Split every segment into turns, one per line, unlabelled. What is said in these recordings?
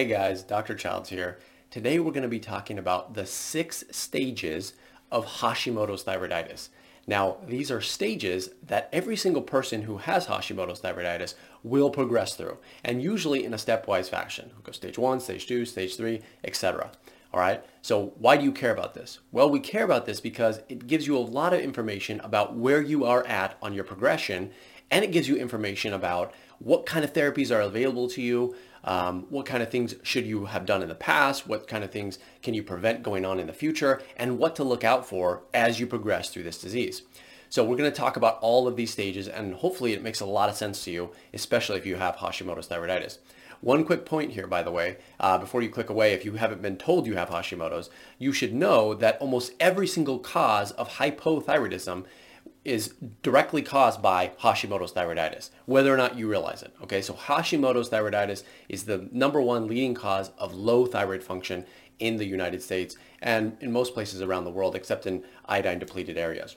Hey guys, Dr. Childs here. Today we're going to be talking about the six stages of Hashimoto's thyroiditis. Now, these are stages that every single person who has Hashimoto's thyroiditis will progress through, and usually in a stepwise fashion. We'll go stage one, stage two, stage three, etc. All right. So why do you care about this? Well, we care about this because it gives you a lot of information about where you are at on your progression, and it gives you information about what kind of therapies are available to you, um, what kind of things should you have done in the past? What kind of things can you prevent going on in the future? And what to look out for as you progress through this disease. So we're going to talk about all of these stages and hopefully it makes a lot of sense to you, especially if you have Hashimoto's thyroiditis. One quick point here, by the way, uh, before you click away, if you haven't been told you have Hashimoto's, you should know that almost every single cause of hypothyroidism is directly caused by Hashimoto's thyroiditis, whether or not you realize it. Okay, so Hashimoto's thyroiditis is the number one leading cause of low thyroid function in the United States and in most places around the world, except in iodine depleted areas.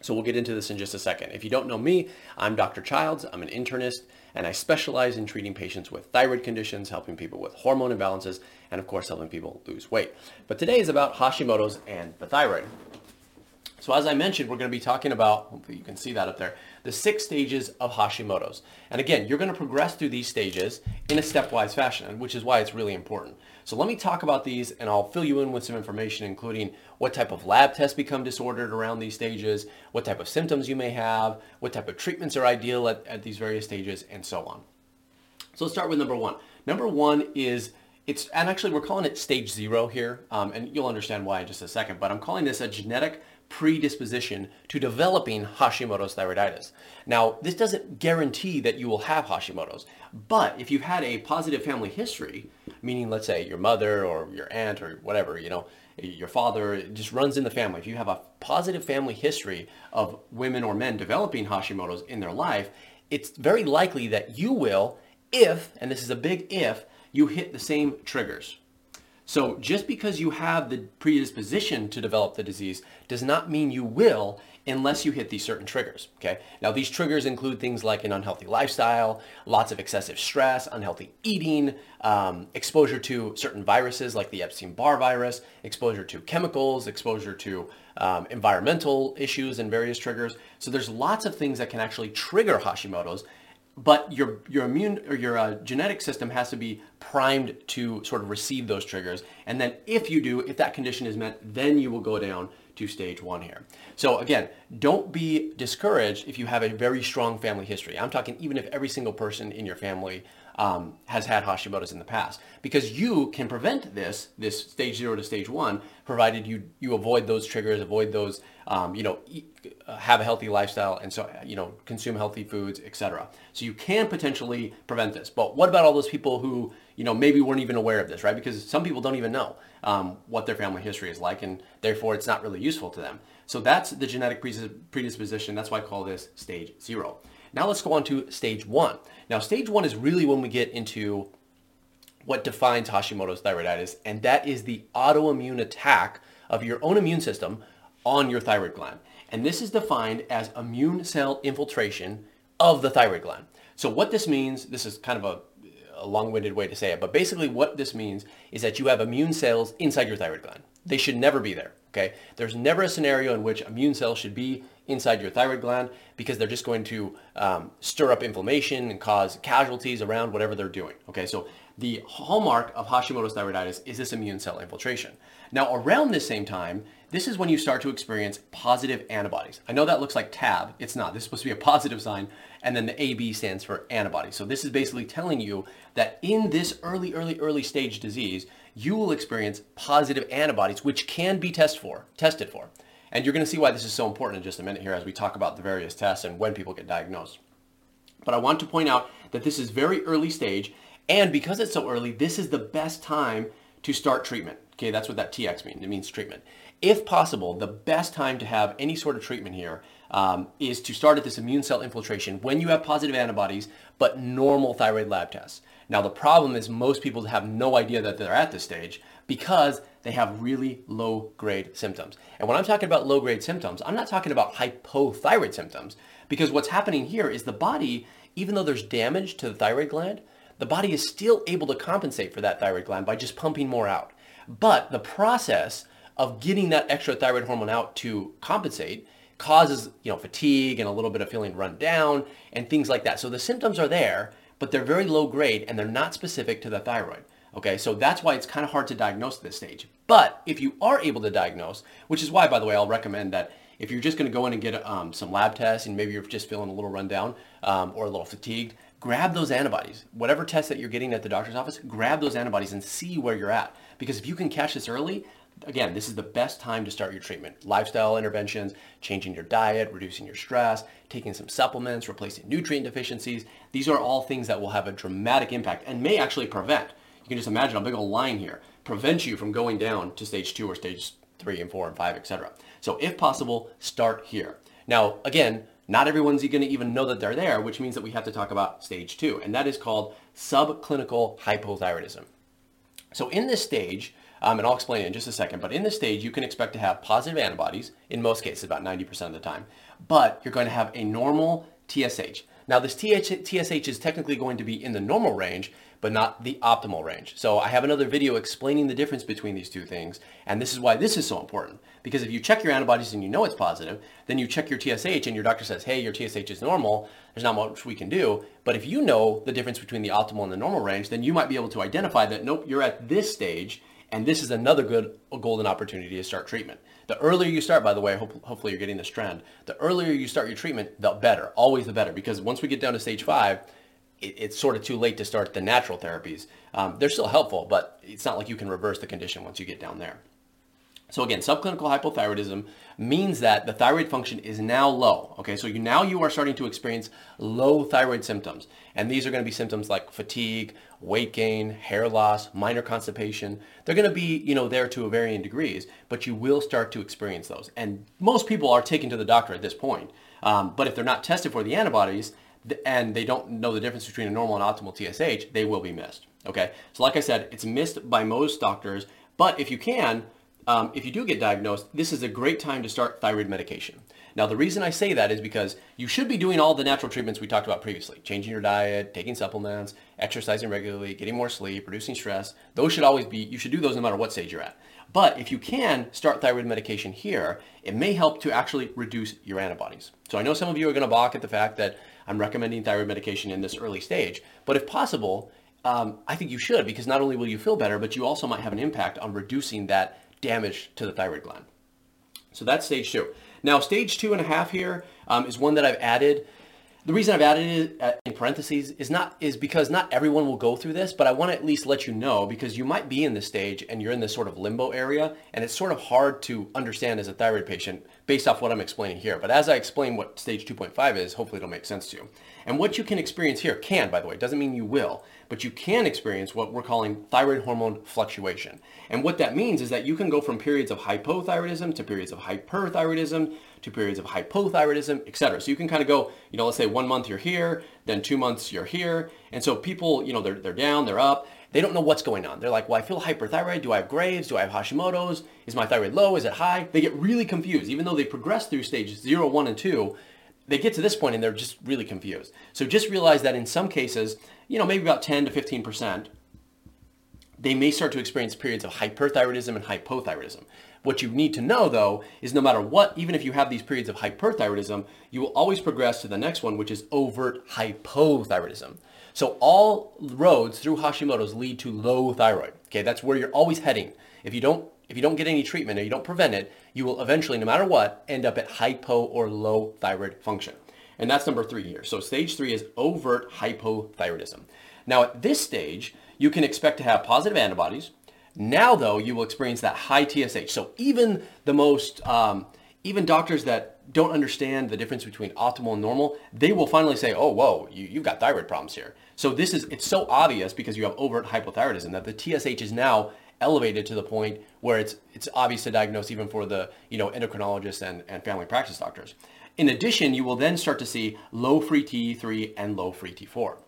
So we'll get into this in just a second. If you don't know me, I'm Dr. Childs. I'm an internist and I specialize in treating patients with thyroid conditions, helping people with hormone imbalances, and of course helping people lose weight. But today is about Hashimoto's and the thyroid. So as I mentioned, we're going to be talking about, hopefully you can see that up there, the six stages of Hashimoto's. And again, you're going to progress through these stages in a stepwise fashion, which is why it's really important. So let me talk about these and I'll fill you in with some information, including what type of lab tests become disordered around these stages, what type of symptoms you may have, what type of treatments are ideal at, at these various stages, and so on. So let's start with number one. Number one is it's, and actually we're calling it stage zero here, um, and you'll understand why in just a second, but I'm calling this a genetic predisposition to developing Hashimoto's thyroiditis. Now, this doesn't guarantee that you will have Hashimoto's, but if you've had a positive family history, meaning let's say your mother or your aunt or whatever, you know, your father, it just runs in the family. If you have a positive family history of women or men developing Hashimoto's in their life, it's very likely that you will if, and this is a big if, you hit the same triggers. So just because you have the predisposition to develop the disease does not mean you will unless you hit these certain triggers, okay? Now these triggers include things like an unhealthy lifestyle, lots of excessive stress, unhealthy eating, um, exposure to certain viruses like the Epstein-Barr virus, exposure to chemicals, exposure to um, environmental issues and various triggers. So there's lots of things that can actually trigger Hashimoto's but your your immune or your uh, genetic system has to be primed to sort of receive those triggers. And then if you do, if that condition is met, then you will go down to stage one here. So again, don't be discouraged if you have a very strong family history. I'm talking even if every single person in your family um, has had Hashimoto's in the past, because you can prevent this, this stage zero to stage one, provided you you avoid those triggers, avoid those, um, you know, eat, uh, have a healthy lifestyle, and so you know, consume healthy foods, etc. So you can potentially prevent this. But what about all those people who you know maybe weren't even aware of this, right? Because some people don't even know um, what their family history is like, and therefore it's not really useful to them. So that's the genetic predisposition. That's why I call this stage zero. Now let's go on to stage one. Now stage one is really when we get into what defines Hashimoto's thyroiditis, and that is the autoimmune attack of your own immune system on your thyroid gland. And this is defined as immune cell infiltration of the thyroid gland. So what this means, this is kind of a, a long-winded way to say it, but basically what this means is that you have immune cells inside your thyroid gland. They should never be there, okay? There's never a scenario in which immune cells should be inside your thyroid gland because they're just going to um, stir up inflammation and cause casualties around whatever they're doing. Okay, so the hallmark of Hashimoto's thyroiditis is this immune cell infiltration. Now around this same time, this is when you start to experience positive antibodies. I know that looks like tab, it's not. This is supposed to be a positive sign, and then the AB stands for antibody. So this is basically telling you that in this early, early, early stage disease, you will experience positive antibodies, which can be tested for, tested for. And you're going to see why this is so important in just a minute here as we talk about the various tests and when people get diagnosed. But I want to point out that this is very early stage, and because it's so early, this is the best time to start treatment. Okay, that's what that TX means. It means treatment. If possible, the best time to have any sort of treatment here um, is to start at this immune cell infiltration when you have positive antibodies, but normal thyroid lab tests. Now the problem is most people have no idea that they're at this stage because they have really low grade symptoms. And when I'm talking about low grade symptoms, I'm not talking about hypothyroid symptoms because what's happening here is the body, even though there's damage to the thyroid gland, the body is still able to compensate for that thyroid gland by just pumping more out. But the process of getting that extra thyroid hormone out to compensate causes, you know, fatigue and a little bit of feeling run down and things like that. So the symptoms are there, but they're very low grade and they're not specific to the thyroid. Okay, so that's why it's kind of hard to diagnose at this stage. But if you are able to diagnose, which is why, by the way, I'll recommend that if you're just going to go in and get um, some lab tests and maybe you're just feeling a little rundown um, or a little fatigued, grab those antibodies. Whatever test that you're getting at the doctor's office, grab those antibodies and see where you're at. Because if you can catch this early, again, this is the best time to start your treatment. Lifestyle interventions, changing your diet, reducing your stress, taking some supplements, replacing nutrient deficiencies. These are all things that will have a dramatic impact and may actually prevent. You can just imagine a big old line here, prevents you from going down to stage two or stage three and four and five, etc. So if possible, start here. Now, again, not everyone's going to even know that they're there, which means that we have to talk about stage two, and that is called subclinical hypothyroidism. So in this stage, um, and I'll explain it in just a second, but in this stage, you can expect to have positive antibodies, in most cases, about 90% of the time, but you're going to have a normal TSH. Now this TSH is technically going to be in the normal range, but not the optimal range. So I have another video explaining the difference between these two things. And this is why this is so important. Because if you check your antibodies and you know it's positive, then you check your TSH and your doctor says, hey, your TSH is normal. There's not much we can do. But if you know the difference between the optimal and the normal range, then you might be able to identify that, nope, you're at this stage. And this is another good golden opportunity to start treatment. The earlier you start, by the way, hope, hopefully you're getting this trend, the earlier you start your treatment, the better, always the better. Because once we get down to stage five, it, it's sort of too late to start the natural therapies. Um, they're still helpful, but it's not like you can reverse the condition once you get down there. So again, subclinical hypothyroidism means that the thyroid function is now low. Okay, so you, now you are starting to experience low thyroid symptoms. And these are going to be symptoms like fatigue, weight gain, hair loss, minor constipation. They're going to be, you know, there to a varying degrees, but you will start to experience those. And most people are taken to the doctor at this point. Um, but if they're not tested for the antibodies, and they don't know the difference between a normal and optimal TSH, they will be missed. Okay, so like I said, it's missed by most doctors, but if you can, um, if you do get diagnosed, this is a great time to start thyroid medication. Now, the reason I say that is because you should be doing all the natural treatments we talked about previously, changing your diet, taking supplements, exercising regularly, getting more sleep, reducing stress. Those should always be, you should do those no matter what stage you're at. But if you can start thyroid medication here, it may help to actually reduce your antibodies. So I know some of you are going to balk at the fact that I'm recommending thyroid medication in this early stage. But if possible, um, I think you should because not only will you feel better, but you also might have an impact on reducing that damage to the thyroid gland. So that's stage two. Now, stage two and a half here um, is one that I've added the reason I've added it uh, in parentheses is not is because not everyone will go through this, but I want to at least let you know because you might be in this stage and you're in this sort of limbo area and it's sort of hard to understand as a thyroid patient based off what I'm explaining here. But as I explain what stage 2.5 is, hopefully it'll make sense to you. And what you can experience here can, by the way, doesn't mean you will, but you can experience what we're calling thyroid hormone fluctuation. And what that means is that you can go from periods of hypothyroidism to periods of hyperthyroidism to periods of hypothyroidism, etc. So you can kind of go, you know, let's say one month you're here, then two months you're here. And so people, you know, they're, they're down, they're up. They don't know what's going on. They're like, well, I feel hyperthyroid. Do I have Graves? Do I have Hashimoto's? Is my thyroid low? Is it high? They get really confused. Even though they progress through stages zero, one, and two, they get to this point and they're just really confused. So just realize that in some cases, you know, maybe about 10 to 15%, they may start to experience periods of hyperthyroidism and hypothyroidism. What you need to know though is no matter what, even if you have these periods of hyperthyroidism, you will always progress to the next one, which is overt hypothyroidism. So all roads through Hashimoto's lead to low thyroid. Okay, that's where you're always heading. If you don't if you don't get any treatment or you don't prevent it, you will eventually, no matter what, end up at hypo or low thyroid function. And that's number three here. So stage three is overt hypothyroidism. Now at this stage, you can expect to have positive antibodies. Now though, you will experience that high TSH. So even the most, um, even doctors that don't understand the difference between optimal and normal, they will finally say, oh, whoa, you, you've got thyroid problems here. So this is, it's so obvious because you have overt hypothyroidism that the TSH is now elevated to the point where it's it's obvious to diagnose even for the you know endocrinologists and, and family practice doctors. In addition, you will then start to see low free T3 and low free T4.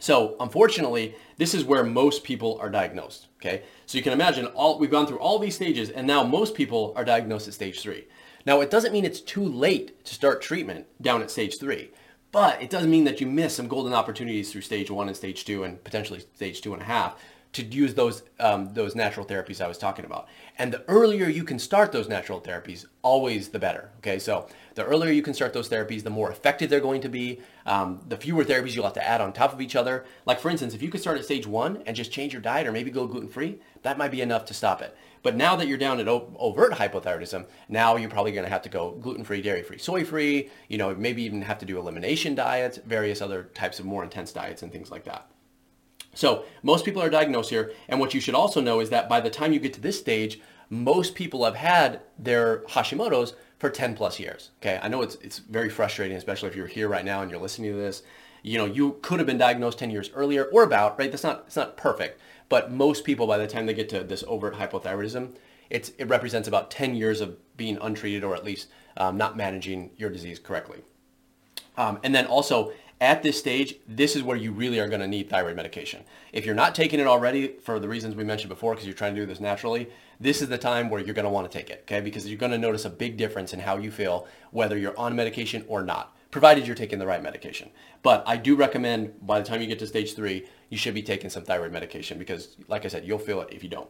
So unfortunately, this is where most people are diagnosed. Okay, so you can imagine all we've gone through all these stages, and now most people are diagnosed at stage three. Now it doesn't mean it's too late to start treatment down at stage three, But it doesn't mean that you miss some golden opportunities through stage one and stage two and potentially stage two and a half to use those um, those natural therapies I was talking about. And the earlier you can start those natural therapies, always the better. Okay, so the earlier you can start those therapies, the more effective they're going to be. Um, the fewer therapies you'll have to add on top of each other. Like for instance, if you could start at stage one and just change your diet or maybe go gluten free, that might be enough to stop it. But now that you're down at overt hypothyroidism, now you're probably going to have to go gluten-free, dairy-free, soy-free, you know, maybe even have to do elimination diets, various other types of more intense diets and things like that. So most people are diagnosed here. And what you should also know is that by the time you get to this stage, most people have had their Hashimoto's for 10 plus years. Okay. I know it's, it's very frustrating, especially if you're here right now and you're listening to this. You know, you could have been diagnosed 10 years earlier or about, right? That's not, it's not perfect, but most people by the time they get to this overt hypothyroidism, it's, it represents about 10 years of being untreated or at least um, not managing your disease correctly. Um, and then also at this stage, this is where you really are going to need thyroid medication. If you're not taking it already for the reasons we mentioned before, because you're trying to do this naturally, this is the time where you're going to want to take it, okay? Because you're going to notice a big difference in how you feel, whether you're on medication or not, provided you're taking the right medication. But I do recommend by the time you get to stage three, you should be taking some thyroid medication because, like I said, you'll feel it if you don't.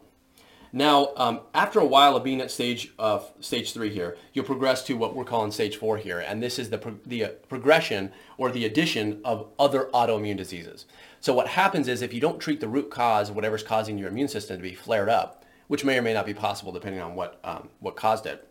Now, um, after a while of being at stage uh, stage three here, you'll progress to what we're calling stage four here, and this is the pro- the uh, progression or the addition of other autoimmune diseases. So what happens is if you don't treat the root cause, whatever's causing your immune system to be flared up, which may or may not be possible depending on what um, what caused it,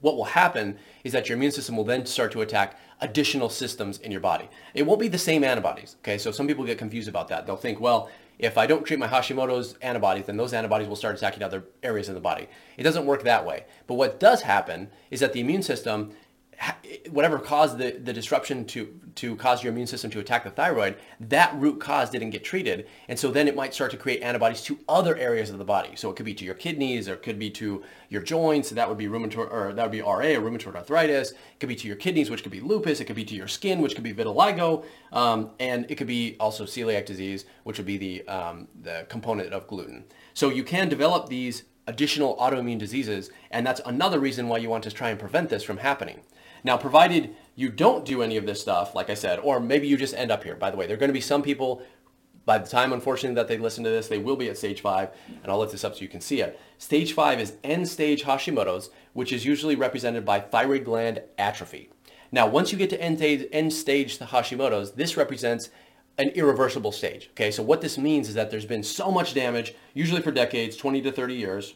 what will happen is that your immune system will then start to attack additional systems in your body. It won't be the same antibodies. Okay, so some people get confused about that. They'll think, well, if I don't treat my Hashimoto's antibodies, then those antibodies will start attacking other areas in the body. It doesn't work that way. But what does happen is that the immune system whatever caused the, the disruption to, to cause your immune system to attack the thyroid, that root cause didn't get treated. And so then it might start to create antibodies to other areas of the body. So it could be to your kidneys or it could be to your joints. That would be rheumatoid or that would be RA or rheumatoid arthritis. It could be to your kidneys, which could be lupus. It could be to your skin, which could be vitiligo. Um, and it could be also celiac disease, which would be the, um, the component of gluten. So you can develop these additional autoimmune diseases. And that's another reason why you want to try and prevent this from happening. Now, provided you don't do any of this stuff, like I said, or maybe you just end up here. By the way, there are going to be some people, by the time, unfortunately, that they listen to this, they will be at stage five, and I'll lift this up so you can see it. Stage five is end stage Hashimoto's, which is usually represented by thyroid gland atrophy. Now, once you get to end stage, end stage Hashimoto's, this represents an irreversible stage. Okay, so what this means is that there's been so much damage, usually for decades, 20 to 30 years.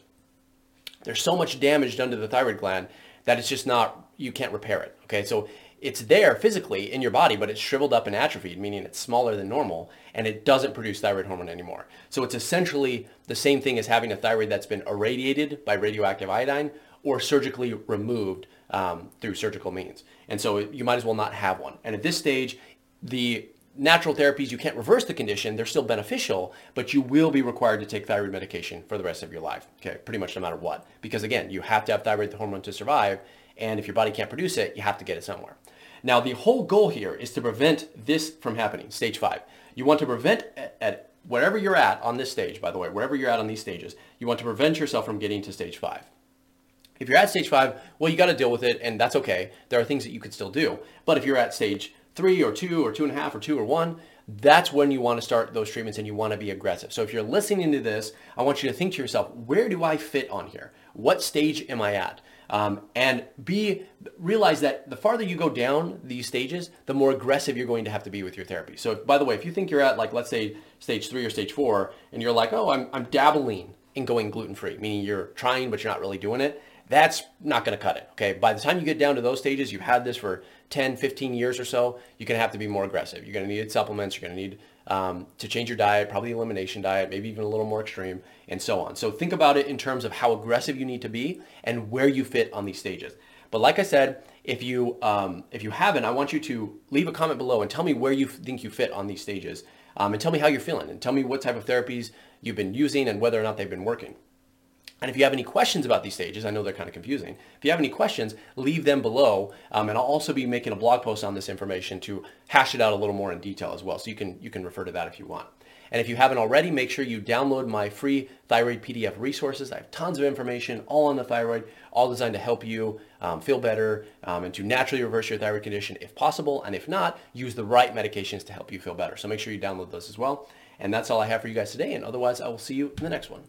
There's so much damage done to the thyroid gland that it's just not, you can't repair it. Okay, so it's there physically in your body, but it's shriveled up and atrophied, meaning it's smaller than normal and it doesn't produce thyroid hormone anymore. So it's essentially the same thing as having a thyroid that's been irradiated by radioactive iodine or surgically removed um, through surgical means. And so you might as well not have one. And at this stage, the natural therapies, you can't reverse the condition. They're still beneficial, but you will be required to take thyroid medication for the rest of your life. Okay, pretty much no matter what. Because again, you have to have thyroid hormone to survive. And if your body can't produce it, you have to get it somewhere. Now, the whole goal here is to prevent this from happening, stage five. You want to prevent at, wherever you're at on this stage, by the way, wherever you're at on these stages, you want to prevent yourself from getting to stage five. If you're at stage five, well, you got to deal with it, and that's okay. There are things that you could still do. But if you're at stage three or two or two and a half or two or one, that's when you want to start those treatments and you want to be aggressive. So if you're listening to this, I want you to think to yourself, where do I fit on here? What stage am I at? Um, and be realize that the farther you go down these stages, the more aggressive you're going to have to be with your therapy. So if, by the way, if you think you're at like let's say stage three or stage four, and you're like, oh, I'm, I'm dabbling in going gluten free, meaning you're trying but you're not really doing it, that's not going to cut it. Okay. By the time you get down to those stages, you've had this for 10, 15 years or so, you're going to have to be more aggressive. You're going to need supplements. You're going to need um, to change your diet, probably elimination diet, maybe even a little more extreme, and so on. So think about it in terms of how aggressive you need to be and where you fit on these stages. But like I said, if you um, if you haven't, I want you to leave a comment below and tell me where you think you fit on these stages, um, and tell me how you're feeling, and tell me what type of therapies you've been using and whether or not they've been working. And if you have any questions about these stages, I know they're kind of confusing. If you have any questions, leave them below. Um, and I'll also be making a blog post on this information to hash it out a little more in detail as well. So you can, you can refer to that if you want. And if you haven't already, make sure you download my free thyroid PDF resources. I have tons of information all on the thyroid, all designed to help you um, feel better um, and to naturally reverse your thyroid condition if possible. And if not, use the right medications to help you feel better. So make sure you download those as well. And that's all I have for you guys today. And otherwise, I will see you in the next one.